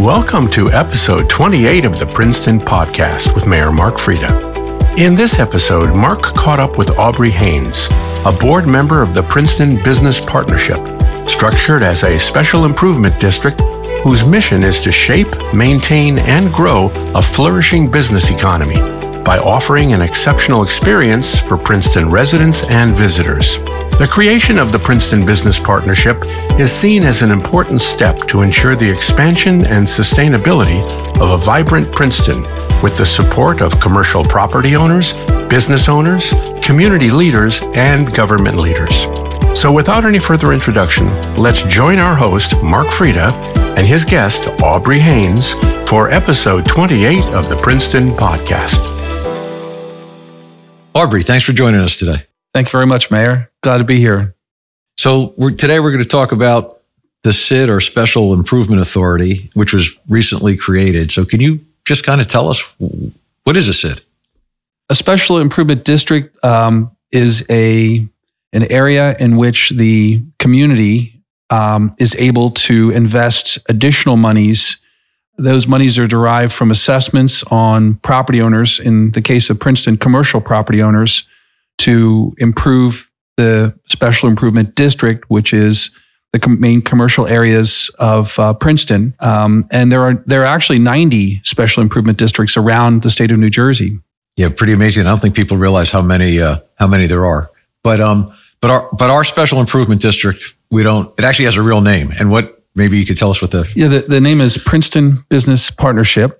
Welcome to episode 28 of the Princeton Podcast with Mayor Mark Freda. In this episode, Mark caught up with Aubrey Haines, a board member of the Princeton Business Partnership, structured as a special improvement district whose mission is to shape, maintain, and grow a flourishing business economy by offering an exceptional experience for Princeton residents and visitors. The creation of the Princeton Business Partnership is seen as an important step to ensure the expansion and sustainability of a vibrant Princeton with the support of commercial property owners, business owners, community leaders, and government leaders. So, without any further introduction, let's join our host, Mark Freda, and his guest, Aubrey Haines, for episode 28 of the Princeton Podcast. Aubrey, thanks for joining us today. Thank you very much, Mayor. Glad to be here. So we're, today we're going to talk about the SID or Special Improvement Authority, which was recently created. So can you just kind of tell us what is a SID? A Special Improvement District um, is a an area in which the community um, is able to invest additional monies. Those monies are derived from assessments on property owners. In the case of Princeton, commercial property owners to improve the special improvement district, which is the com- main commercial areas of uh, Princeton. Um, and there are there are actually 90 special improvement districts around the state of New Jersey. Yeah, pretty amazing. I don't think people realize how many uh, how many there are. But um, but our but our special improvement district, we don't. It actually has a real name. And what maybe you could tell us what the yeah the, the name is Princeton Business Partnership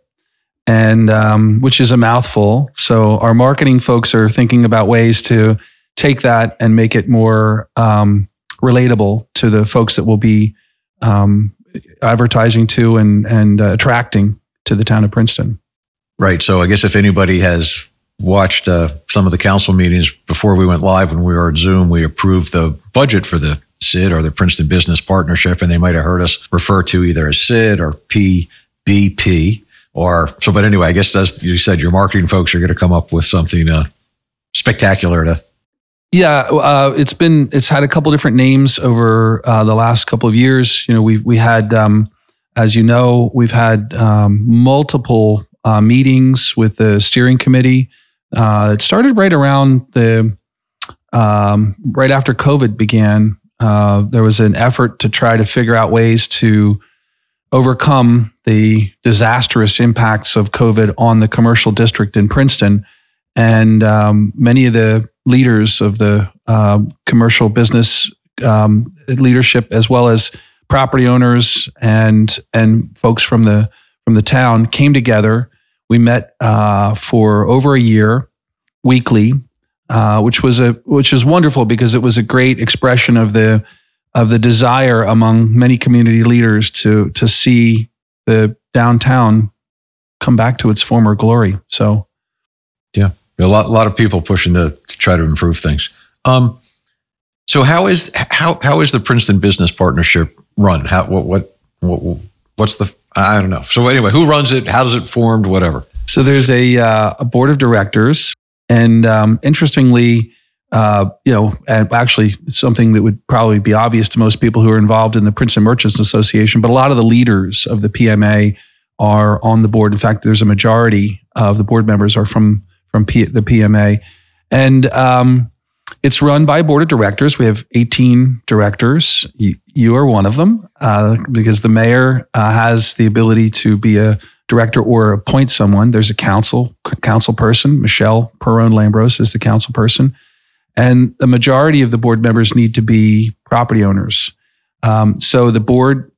and um, which is a mouthful. So our marketing folks are thinking about ways to take that and make it more um, relatable to the folks that will be um, advertising to and and uh, attracting to the town of Princeton. Right. So I guess if anybody has watched uh, some of the council meetings before we went live when we were at Zoom, we approved the budget for the SID or the Princeton Business Partnership, and they might have heard us refer to either as SID or PBP or so. But anyway, I guess as you said, your marketing folks are going to come up with something uh, spectacular to. Yeah, uh, it's been it's had a couple different names over uh, the last couple of years. You know, we we had, um, as you know, we've had um, multiple uh, meetings with the steering committee. Uh, it started right around the um, right after COVID began. Uh, there was an effort to try to figure out ways to overcome the disastrous impacts of COVID on the commercial district in Princeton. And um, many of the leaders of the uh, commercial business um, leadership, as well as property owners and and folks from the from the town, came together. We met uh, for over a year, weekly, uh, which was a which was wonderful because it was a great expression of the of the desire among many community leaders to to see the downtown come back to its former glory. So, yeah, a lot, a lot of people pushing to, to try to improve things. Um, so how is how how is the Princeton Business Partnership run? How what what, what what's the I don't know. So anyway, who runs it? How does it formed? Whatever. So there's a uh, a board of directors, and um, interestingly, uh, you know, and actually something that would probably be obvious to most people who are involved in the Princeton Merchants Association, but a lot of the leaders of the PMA are on the board. In fact, there's a majority of the board members are from from P- the PMA, and um, it's run by a board of directors. We have 18 directors. You, you are one of them uh, because the mayor uh, has the ability to be a director or appoint someone. There's a council council person. Michelle Pirone Lambros is the council person. And the majority of the board members need to be property owners. Um, so the board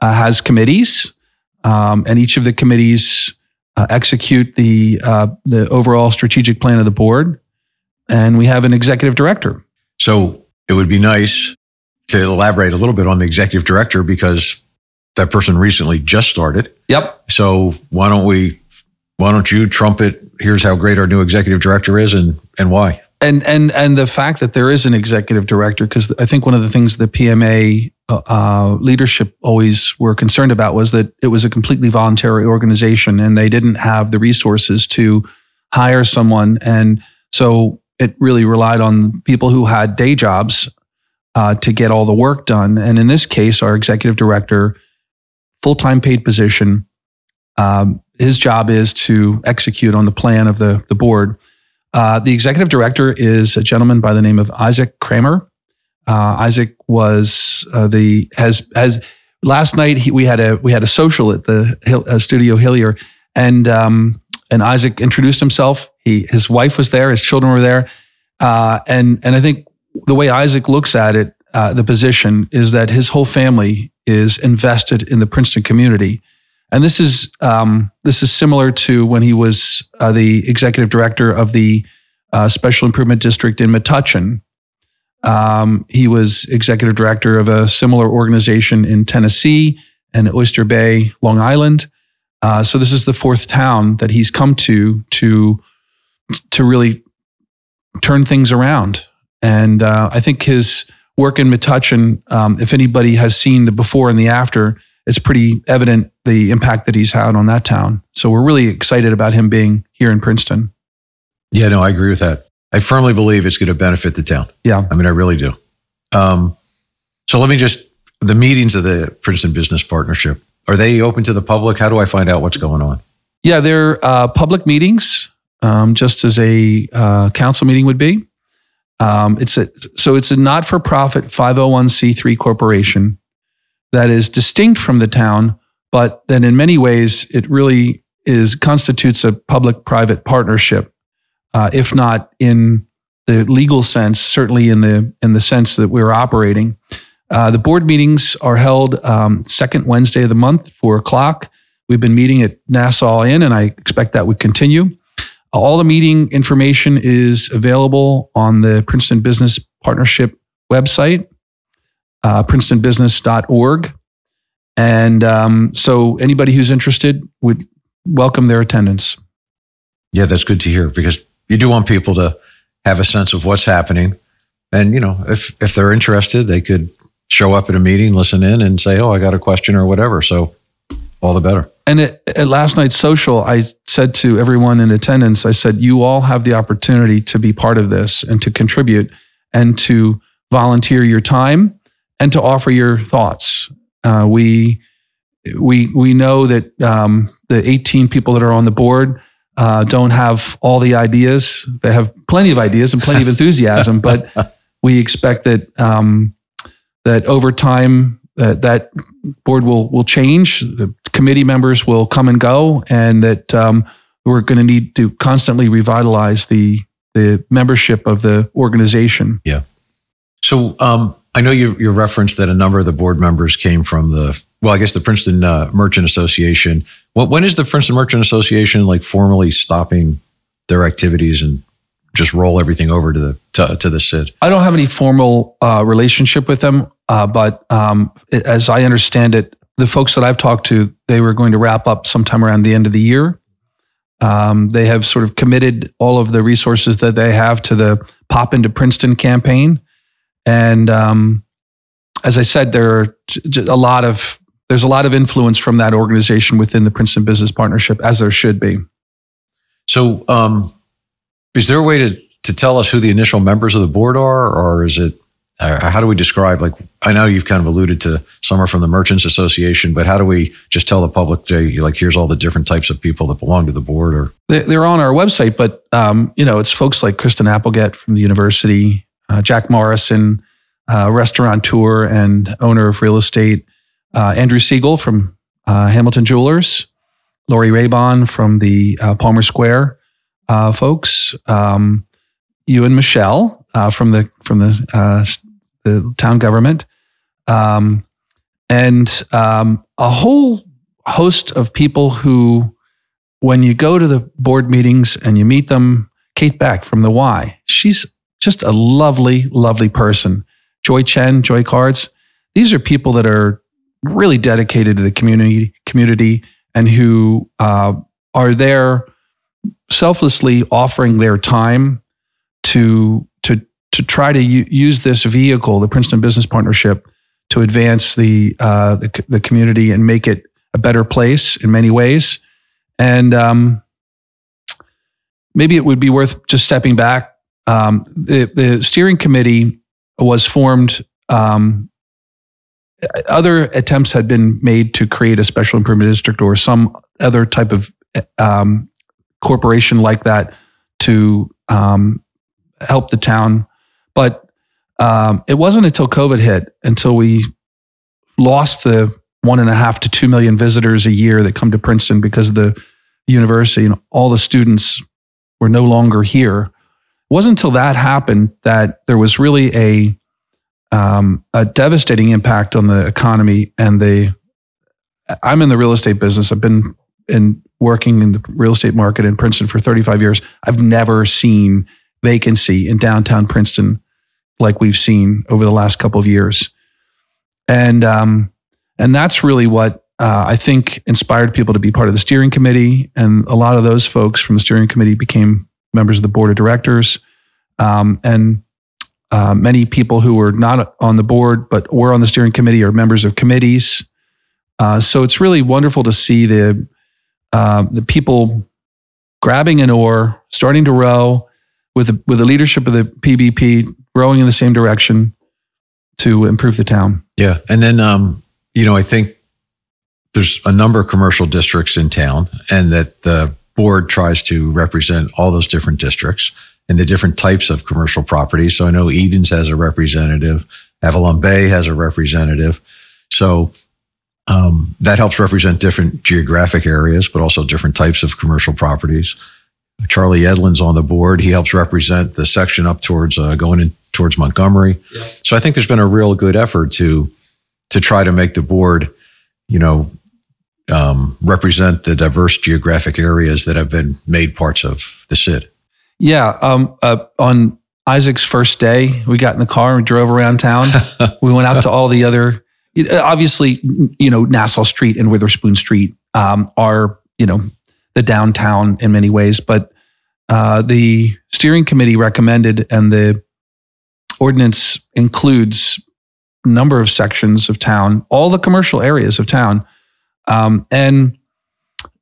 uh, has committees, um, and each of the committees uh, execute the uh, the overall strategic plan of the board. And we have an executive director. So it would be nice to elaborate a little bit on the executive director because that person recently just started. Yep. So why don't we? Why don't you trumpet? Here's how great our new executive director is, and and why and and and the fact that there is an executive director because i think one of the things the pma uh, uh, leadership always were concerned about was that it was a completely voluntary organization and they didn't have the resources to hire someone and so it really relied on people who had day jobs uh, to get all the work done and in this case our executive director full time paid position. Um, his job is to execute on the plan of the, the board. Uh, the executive director is a gentleman by the name of Isaac Kramer. Uh, Isaac was uh, the has has last night he, we had a we had a social at the uh, studio Hillier, and um, and Isaac introduced himself. He his wife was there, his children were there, uh, and and I think the way Isaac looks at it, uh, the position is that his whole family is invested in the Princeton community, and this is um, this is similar to when he was uh, the executive director of the uh, Special Improvement District in Metuchen. Um, he was executive director of a similar organization in Tennessee and Oyster Bay, Long Island. Uh, so this is the fourth town that he's come to to to really turn things around. And uh, I think his work in Metuchen, um, if anybody has seen the before and the after, it's pretty evident the impact that he's had on that town. So we're really excited about him being here in Princeton. Yeah, no, I agree with that. I firmly believe it's going to benefit the town. Yeah. I mean, I really do. Um, so let me just the meetings of the Princeton Business Partnership are they open to the public? How do I find out what's going on? Yeah, they're uh, public meetings, um, just as a uh, council meeting would be. Um, it's a, so it's a not-for-profit 501c3 corporation that is distinct from the town, but then in many ways it really is constitutes a public-private partnership, uh, if not in the legal sense, certainly in the in the sense that we're operating. Uh, the board meetings are held um, second Wednesday of the month, four o'clock. We've been meeting at Nassau Inn, and I expect that would continue. All the meeting information is available on the Princeton Business Partnership website, uh, princetonbusiness.org. And um, so anybody who's interested would welcome their attendance. Yeah, that's good to hear because you do want people to have a sense of what's happening. And, you know, if, if they're interested, they could show up at a meeting, listen in, and say, "Oh, I got a question" or whatever. So, all the better. And at, at, last night's social, I said to everyone in attendance, I said, "You all have the opportunity to be part of this and to contribute and to volunteer your time and to offer your thoughts." Uh, we we we know that um, the 18 people that are on the board uh, don't have all the ideas. They have plenty of ideas and plenty of enthusiasm, but we expect that um, that over time uh, that board will will change. The committee members will come and go, and that um, we're going to need to constantly revitalize the the membership of the organization. Yeah. So um, I know you you referenced that a number of the board members came from the well, I guess the Princeton uh, Merchant Association. When, when is the Princeton Merchant Association like formally stopping their activities and just roll everything over to the to, to the SID? I don't have any formal uh, relationship with them, uh, but um, as I understand it, the folks that I've talked to, they were going to wrap up sometime around the end of the year. Um, they have sort of committed all of the resources that they have to the Pop into Princeton campaign, and um, as I said, there are a lot of there's a lot of influence from that organization within the Princeton Business Partnership, as there should be. So, um, is there a way to to tell us who the initial members of the board are, or is it? Uh, how do we describe? Like, I know you've kind of alluded to some are from the Merchants Association, but how do we just tell the public, like, here's all the different types of people that belong to the board? Or they're on our website, but um, you know, it's folks like Kristin Appelget from the university, uh, Jack Morrison, uh, restaurateur and owner of real estate, uh, Andrew Siegel from uh, Hamilton Jewelers, Lori Rabon from the uh, Palmer Square folks, um, you and Michelle from the from the the town government, um, and um, a whole host of people who, when you go to the board meetings and you meet them, Kate Beck from the Y, she's just a lovely, lovely person. Joy Chen, Joy Cards, these are people that are really dedicated to the community community and who uh, are there selflessly offering their time to to to try to u- use this vehicle, the Princeton Business Partnership, to advance the, uh, the, the community and make it a better place in many ways. And um, maybe it would be worth just stepping back. Um, the the steering committee was formed um, other attempts had been made to create a special improvement district or some other type of um, corporation like that to um, help the town. But um, it wasn't until COVID hit until we lost the one and a half to two million visitors a year that come to Princeton because the university and all the students were no longer here. It wasn't until that happened that there was really a um, a devastating impact on the economy and the. I'm in the real estate business. I've been in working in the real estate market in Princeton for 35 years. I've never seen vacancy in downtown Princeton like we've seen over the last couple of years, and um, and that's really what uh, I think inspired people to be part of the steering committee. And a lot of those folks from the steering committee became members of the board of directors. Um, and uh, many people who were not on the board but were on the steering committee are members of committees. Uh, so it's really wonderful to see the uh, the people grabbing an oar, starting to row with the, with the leadership of the PBP, rowing in the same direction to improve the town. Yeah, and then um, you know I think there's a number of commercial districts in town, and that the board tries to represent all those different districts and the different types of commercial properties. So I know Edens has a representative, Avalon Bay has a representative. So um, that helps represent different geographic areas, but also different types of commercial properties. Charlie Edlin's on the board. He helps represent the section up towards uh, going in towards Montgomery. Yeah. So I think there's been a real good effort to to try to make the board, you know, um, represent the diverse geographic areas that have been made parts of the SID. Yeah. Um, uh, on Isaac's first day, we got in the car and drove around town. we went out to all the other, obviously, you know, Nassau Street and Witherspoon Street um, are, you know, the downtown in many ways. But uh, the steering committee recommended, and the ordinance includes a number of sections of town, all the commercial areas of town um, and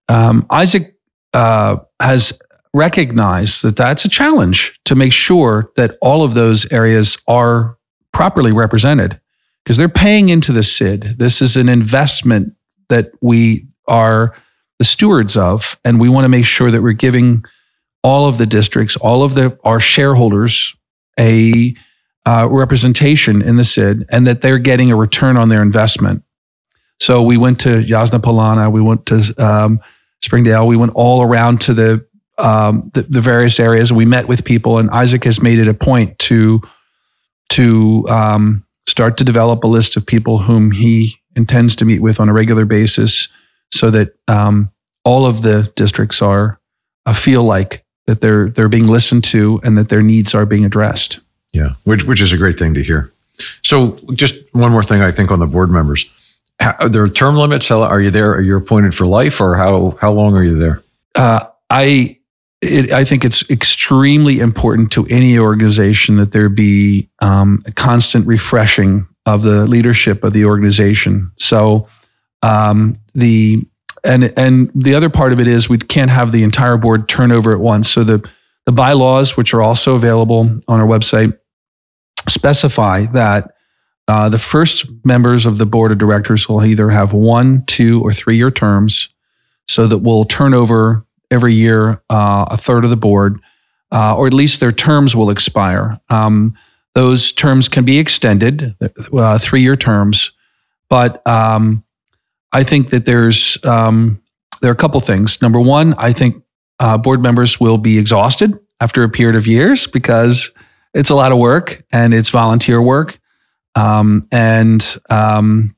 um, Isaac uh, has recognized that that's a challenge to make sure that all of those areas are properly represented because they're paying into the SID. This is an investment that we are the stewards of, and we want to make sure that we're giving all of the districts, all of the our shareholders, a uh, representation in the SID, and that they're getting a return on their investment. So we went to Jasna Polana, we went to um, Springdale, we went all around to the, um, the, the various areas, and we met with people. And Isaac has made it a point to to um, start to develop a list of people whom he intends to meet with on a regular basis, so that um, all of the districts are uh, feel like that they're they're being listened to and that their needs are being addressed. Yeah, which which is a great thing to hear. So, just one more thing, I think, on the board members how, are there term limits? How, are you there? Are you appointed for life, or how how long are you there? Uh, I it, I think it's extremely important to any organization that there be um, a constant refreshing of the leadership of the organization. So um, the and and the other part of it is we can't have the entire board turnover at once. So the the bylaws, which are also available on our website, specify that uh, the first members of the board of directors will either have one, two, or three year terms, so that we'll turn over every year uh, a third of the board, uh, or at least their terms will expire. Um, those terms can be extended, uh, three year terms, but um, I think that there's um, there are a couple things. Number one, I think uh, board members will be exhausted after a period of years because it's a lot of work and it's volunteer work. Um, and um,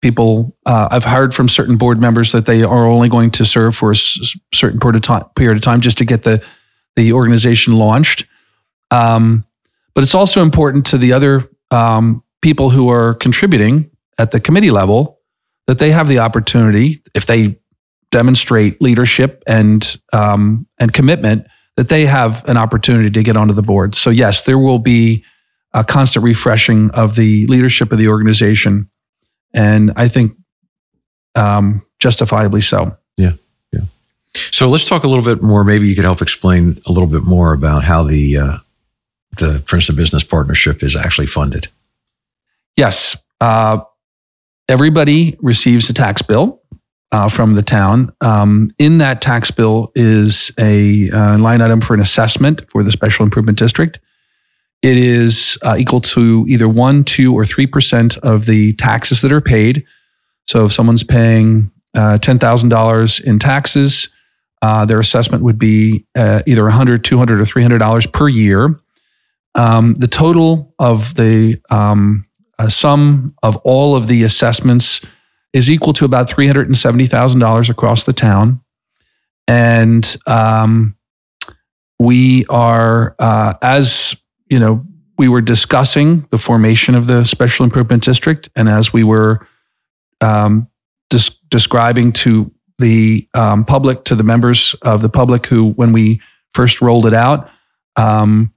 people, uh, I've heard from certain board members that they are only going to serve for a certain period of time, period of time just to get the the organization launched. Um, but it's also important to the other um, people who are contributing at the committee level that they have the opportunity, if they demonstrate leadership and um, and commitment, that they have an opportunity to get onto the board. So yes, there will be a constant refreshing of the leadership of the organization, and I think um, justifiably so. Yeah, yeah. So let's talk a little bit more. Maybe you could help explain a little bit more about how the uh, the Princeton Business Partnership is actually funded. Yes. Uh, everybody receives a tax bill uh, from the town. Um, in that tax bill is a uh, line item for an assessment for the special improvement district. It is uh, equal to either one, two, or three percent of the taxes that are paid. So if someone's paying uh, $10,000 in taxes, uh, their assessment would be uh, either $100, $200, or $300 per year. Um, the total of the um, uh, sum of all of the assessments is equal to about $370,000 across the town. And um, we are, uh, as you know, we were discussing the formation of the special improvement district, and as we were um, des- describing to the um, public, to the members of the public who, when we first rolled it out, um,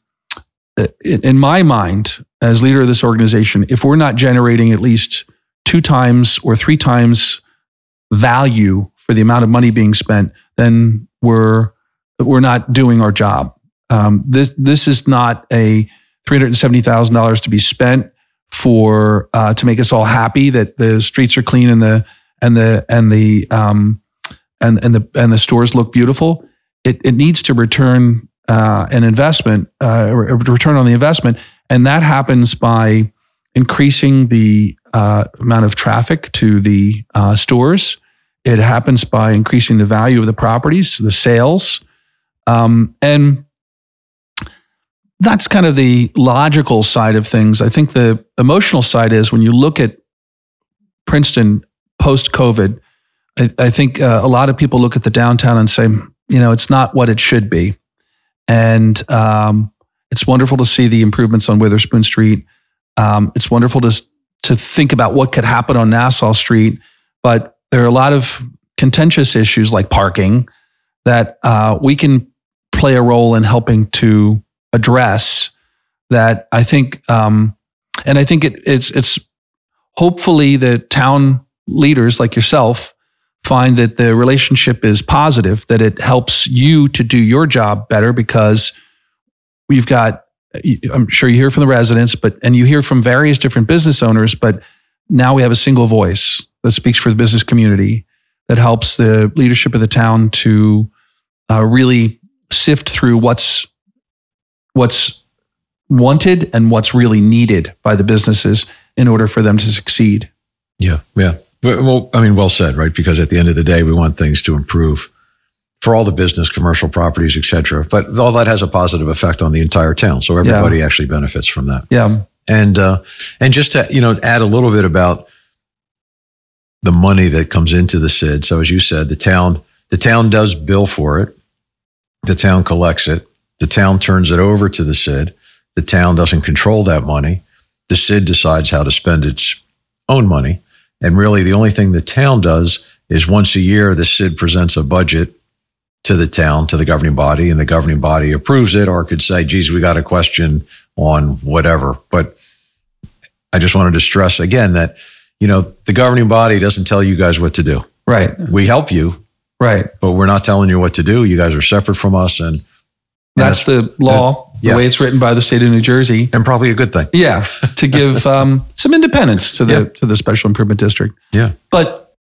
in my mind, as leader of this organization, if we're not generating at least two times or three times value for the amount of money being spent, then we're we're not doing our job. Um, this this is not a three hundred and seventy thousand dollars to be spent for uh, to make us all happy that the streets are clean and the and the and the um, and and the and the stores look beautiful. It it needs to return uh, an investment, uh, return on the investment, and that happens by increasing the uh, amount of traffic to the uh, stores. It happens by increasing the value of the properties, the sales, um, and that's kind of the logical side of things. I think the emotional side is when you look at Princeton post COVID. I, I, think uh, a lot of people look at the downtown and say, you know, it's not what it should be. And um, it's wonderful to see the improvements on Witherspoon Street. Um, it's wonderful to to think about what could happen on Nassau Street, but there are a lot of contentious issues like parking that uh, we can play a role in helping to address. That I think, um, and I think it, it's it's hopefully the town leaders like yourself find that the relationship is positive, that it helps you to do your job better because we've got, I'm sure you hear from the residents, but, and you hear from various different business owners, but now we have a single voice that speaks for the business community that helps the leadership of the town to uh, really sift through what's, what's wanted and what's really needed by the businesses in order for them to succeed. Yeah, yeah. Well, I mean, well said, right? Because at the end of the day, we want things to improve for all the business, commercial properties, et cetera. But all that has a positive effect on the entire town. So everybody yeah. actually benefits from that. Yeah. And uh, and just to you know add a little bit about the money that comes into the SID. So as you said, the town the town does bill for it. The town collects it. The town turns it over to the SID. The town doesn't control that money. The SID decides how to spend its own money. And really, the only thing the town does is once a year, the SID presents a budget to the town, to the governing body, and the governing body approves it or could say, geez, we got a question on whatever. But I just wanted to stress again that, you know, the governing body doesn't tell you guys what to do. Right. We help you. Right. But we're not telling you what to do. You guys are separate from us. And that's the law, the way it's written by the state of New Jersey, and probably a good thing. Yeah, to give um, some independence to the yeah. to the special improvement district. Yeah, but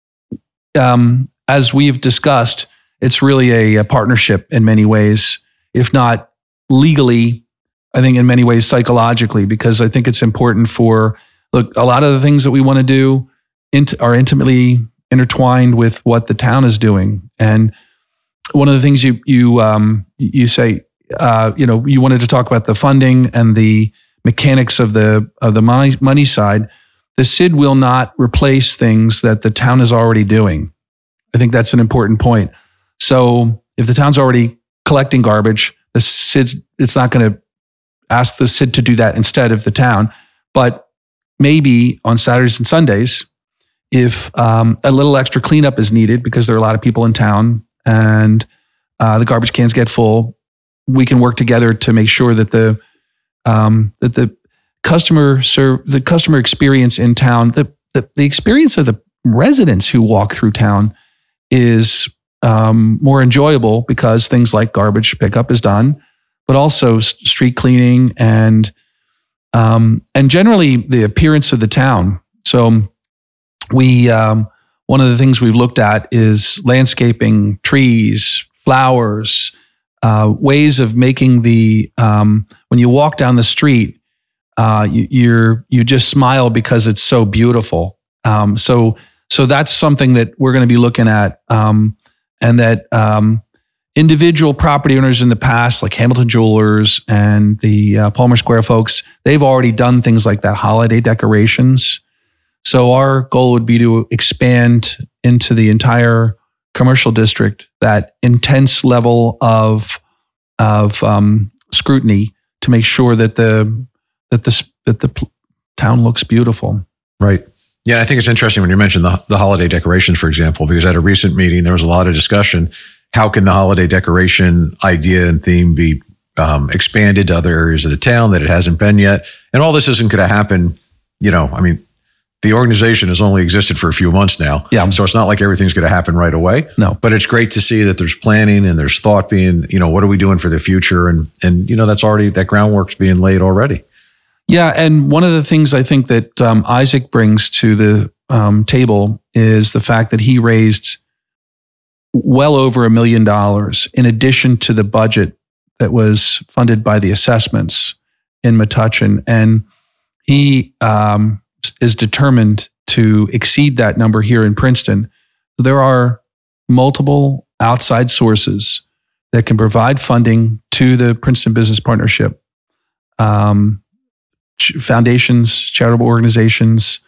um, as we've discussed, it's really a, a, partnership in many ways, if not legally. I think in many ways psychologically, because I think it's important for look a lot of the things that we want to do int- are intimately intertwined with what the town is doing, and one of the things you you um, you say uh, you know, you wanted to talk about the funding and the mechanics of the of the money money side. The SID will not replace things that the town is already doing. I think that's an important point. So if the town's already collecting garbage, the SID's it's not going to ask the SID to do that instead of the town. But maybe on Saturdays and Sundays, if um, a little extra cleanup is needed because there are a lot of people in town and uh, the garbage cans get full, we can work together to make sure that the um, that the customer serve the customer experience in town, the, the the experience of the residents who walk through town is um, more enjoyable because things like garbage pickup is done, but also street cleaning and um, and generally the appearance of the town. So we um, one of the things we've looked at is landscaping, trees, flowers, uh, ways of making the um, when you walk down the street, uh, you, you're you just smile because it's so beautiful. Um, so so that's something that we're going to be looking at, um, and that um, individual property owners in the past, like Hamilton Jewelers and the uh, Palmer Square folks, they've already done things like that, holiday decorations. So our goal would be to expand into the entire commercial district that intense level of of um, scrutiny to make sure that the that the that the town looks beautiful. Right. Yeah, I think it's interesting when you mentioned the, the holiday decorations, for example, because at a recent meeting there was a lot of discussion how can the holiday decoration idea and theme be um, expanded to other areas of the town that it hasn't been yet? And all this isn't going to happen. You know, I mean, the organization has only existed for a few months now. Yeah. So it's not like everything's going to happen right away. No. But it's great to see that there's planning and there's thought being, you know, what are we doing for the future? And and you know, that's already that groundwork's being laid already. Yeah, and one of the things I think that um, Isaac brings to the um, table is the fact that he raised well over a million dollars in addition to the budget that was funded by the assessments in Metuchen. And he um, is determined to exceed that number here in Princeton. There are multiple outside sources that can provide funding to the Princeton Business Partnership. Um, foundations, charitable organizations,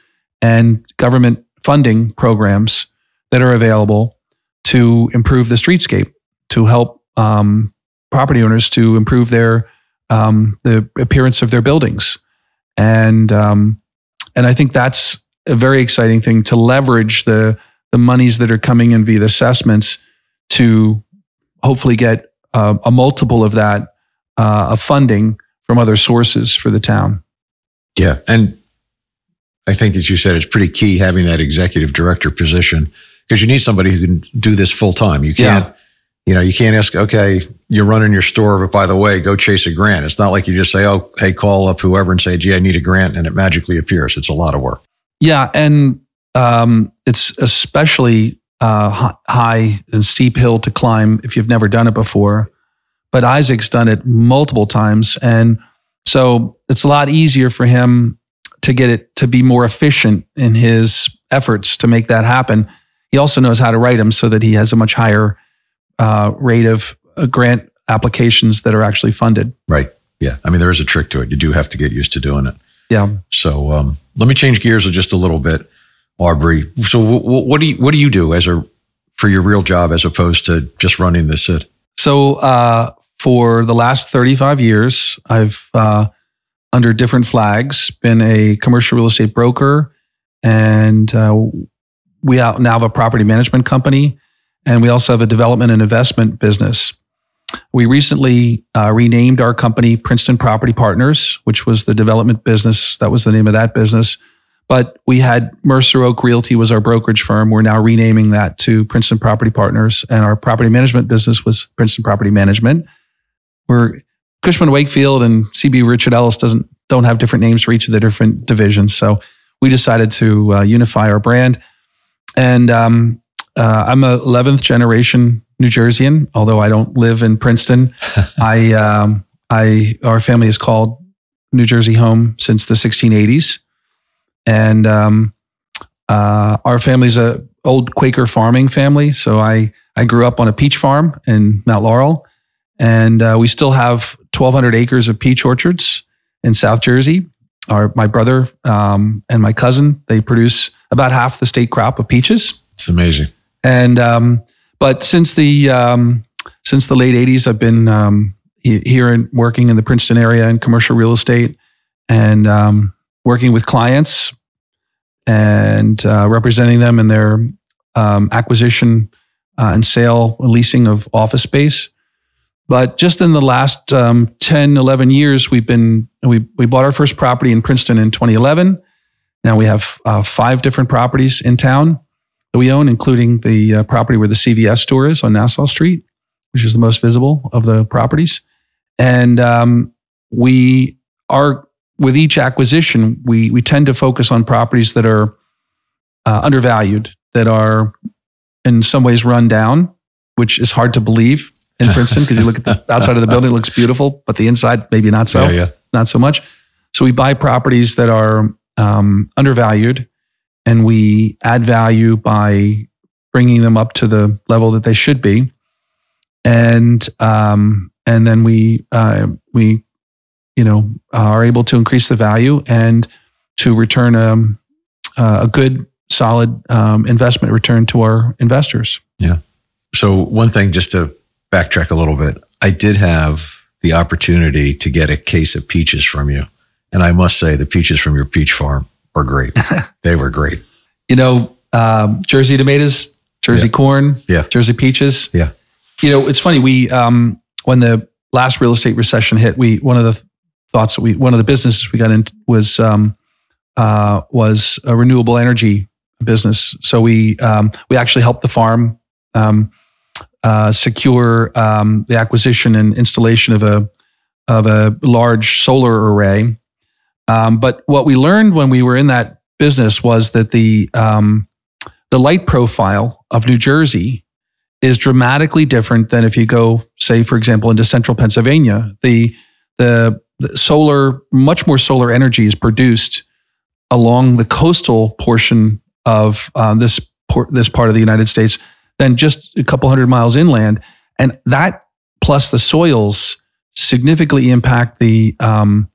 and government funding programs that are available to improve the streetscape, to help um, property owners to improve their um, the appearance of their buildings, and um, and I think that's a very exciting thing to leverage the the monies that are coming in via the assessments to hopefully get uh, a multiple of that uh, of funding from other sources for the town. Yeah, and I think, as you said, it's pretty key having that executive director position because you need somebody who can do this full time. You can't, Yeah. You know, you can't ask, okay, you're running your store, but by the way, go chase a grant. It's not like you just say, oh, hey, call up whoever and say, gee, I need a grant, and it magically appears. It's a lot of work. Yeah, and um, it's especially uh, high and steep hill to climb if you've never done it before. But Isaac's done it multiple times, and so it's a lot easier for him to get it to be more efficient in his efforts to make that happen. He also knows how to write them so that he has a much higher uh, rate of uh, grant applications that are actually funded. Right. Yeah. I mean, there is a trick to it. You do have to get used to doing it. Yeah. So um, let me change gears just a little bit, Aubrey. So w- w- what do you what do you do as a for your real job as opposed to just running the SID? So uh, for the last 35 years, I've uh, under different flags been a commercial real estate broker, and uh, we out- now have a property management company, and we also have a development and investment business. We recently uh, renamed our company Princeton Property Partners, which was the development business. That was the name of that business. But we had Mercer Oak Realty was our brokerage firm. We're now renaming that to Princeton Property Partners, and our property management business was Princeton Property Management. We're Cushman Wakefield and CB Richard Ellis doesn't don't have different names for each of the different divisions. So we decided to uh, unify our brand. And um, uh, I'm a 11th generation New Jerseyan, although I don't live in Princeton. I um, I our family is called New Jersey home since the 1680s, and um, uh, our family's a old Quaker farming family. So I I grew up on a peach farm in Mount Laurel, and uh, we still have 1,200 acres of peach orchards in South Jersey. Our my brother um, and my cousin they produce about half the state crop of peaches. It's amazing. And um, but since the um, since the late '80s, I've been um, here and working in the Princeton area in commercial real estate, and um, working with clients and uh, representing them in their um, acquisition uh, and sale, leasing of office space. But just in the last um, 10, 11 years, we've been we we bought our first property in Princeton in 2011. Now we have uh, five different properties in town that we own, including the uh, property where the CVS store is on Nassau Street, which is the most visible of the properties. And um, we are with each acquisition, we we tend to focus on properties that are uh, undervalued, that are in some ways run down, which is hard to believe in Princeton because you look at the outside of the building, it looks beautiful, but the inside maybe not so, yeah, yeah. not so much. So we buy properties that are um, undervalued, and we add value by bringing them up to the level that they should be, and um, and then we uh, we you know are able to increase the value and to return a a good solid um, investment return to our investors. Yeah. So one thing, just to backtrack a little bit, I did have the opportunity to get a case of peaches from you, and I must say the peaches from your peach farm were great. they were great. You know, um, Jersey tomatoes, Jersey Yeah. corn, Yeah. Jersey peaches. Yeah. You know, it's funny. We um, when the last real estate recession hit, we one of the thoughts that we one of the businesses we got into was um, uh, was a renewable energy business. So we um, we actually helped the farm um, uh, secure um, the acquisition and installation of a of a large solar array. Um, but what we learned when we were in that business was that the um, the light profile of New Jersey is dramatically different than if you go, say, for example, into central Pennsylvania. The the, the solar, much more solar energy is produced along the coastal portion of uh, this por- this part of the United States than just a couple hundred miles inland, and that plus the soils significantly impact the um,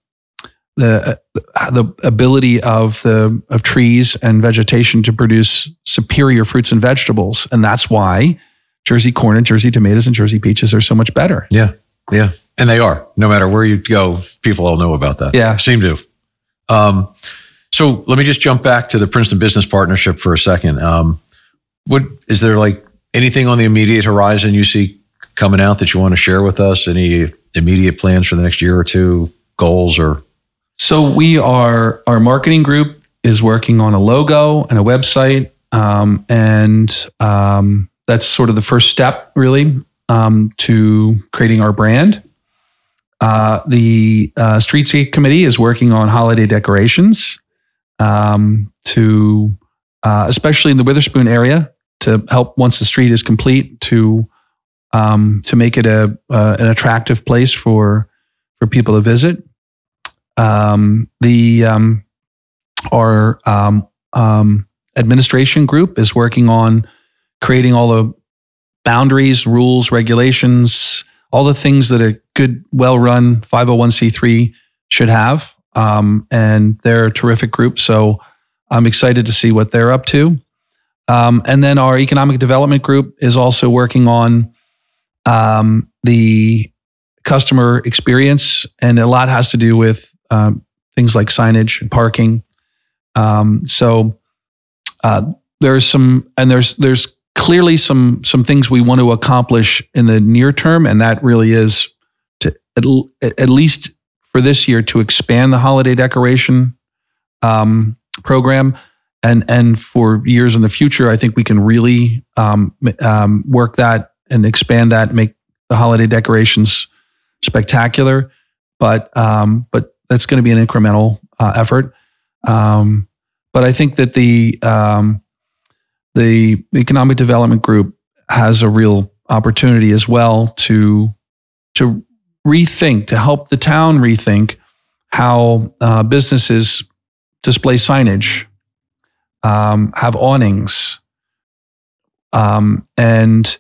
the uh, the ability of the of trees and vegetation to produce superior fruits and vegetables, and that's why Jersey corn and Jersey tomatoes and Jersey peaches are so much better. Yeah, yeah, and they are. No matter where you go, people all know about that. Yeah. seem to. Um, so let me just jump back to the Princeton Business Partnership for a second. Um, what is there like anything on the immediate horizon you see coming out that you want to share with us? Any immediate plans for the next year or two? Goals or So we are our marketing group is working on a logo and a website, um, and um, that's sort of the first step, really, um, to creating our brand. Uh, the uh, Streetscape Committee is working on holiday decorations um, to, uh, especially in the Witherspoon area, to help once the street is complete to um, to make it a uh, an attractive place for for people to visit um, the um, our um, um, administration group is working on creating all the boundaries, rules, regulations, all the things that a good, well-run 501c3 should have. Um, and they're a terrific group, so I'm excited to see what they're up to. Um, and then our economic development group is also working on the customer experience, and a lot has to do with um, things like signage and parking. Um, so uh, there's some, and there's there's clearly some some things we want to accomplish in the near term, and that really is to at, l- at least for this year to expand the holiday decoration um, program. And, and for years in the future, I think we can really um, um, work that and expand that, make the holiday decorations spectacular. But um, but that's going to be an incremental uh, effort. Um, but I think that the um, the economic development group has a real opportunity as well to to rethink to help the town rethink how uh, businesses display signage, um, have awnings, um, and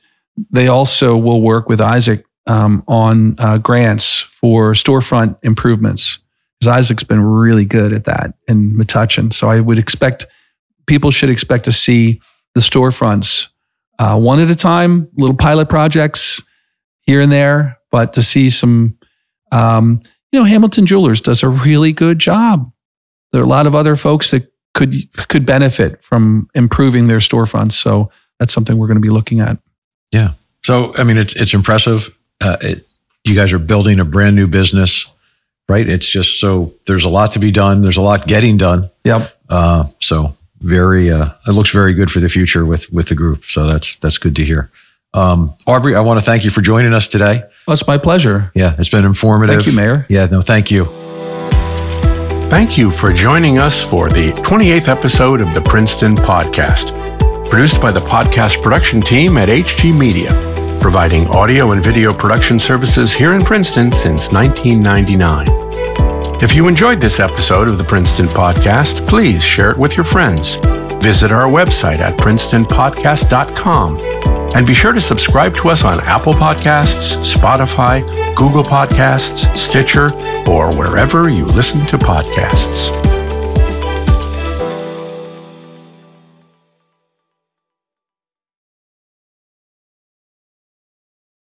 they also will work with Isaac um, on uh, grants for storefront improvements. Because Isaac's been really good at that in Metuchen. So I would expect people should expect to see the storefronts uh, one at a time, little pilot projects here and there, but to see some, um, you know, Hamilton Jewelers does a really good job. There are a lot of other folks that could could benefit from improving their storefronts. So that's something we're going to be looking at. Yeah. So, I mean, it's it's impressive. Uh, it, you guys are building a brand new business, right? It's just so there's a lot to be done. There's a lot getting done. Yep. Uh, so very, uh, it looks very good for the future with with the group. So that's that's good to hear. Um, Aubrey, I want to thank you for joining us today. Well, it's my pleasure. Yeah, it's been informative. Thank you, Mayor. Yeah, no, thank you. Thank you for joining us for the 28th episode of the Princeton Podcast, produced by the podcast production team at HG Media, providing audio and video production services here in Princeton since 1999. If you enjoyed this episode of the Princeton Podcast, please share it with your friends. Visit our website at princetonpodcast.com and be sure to subscribe to us on Apple Podcasts, Spotify, Google Podcasts, Stitcher, or wherever you listen to podcasts.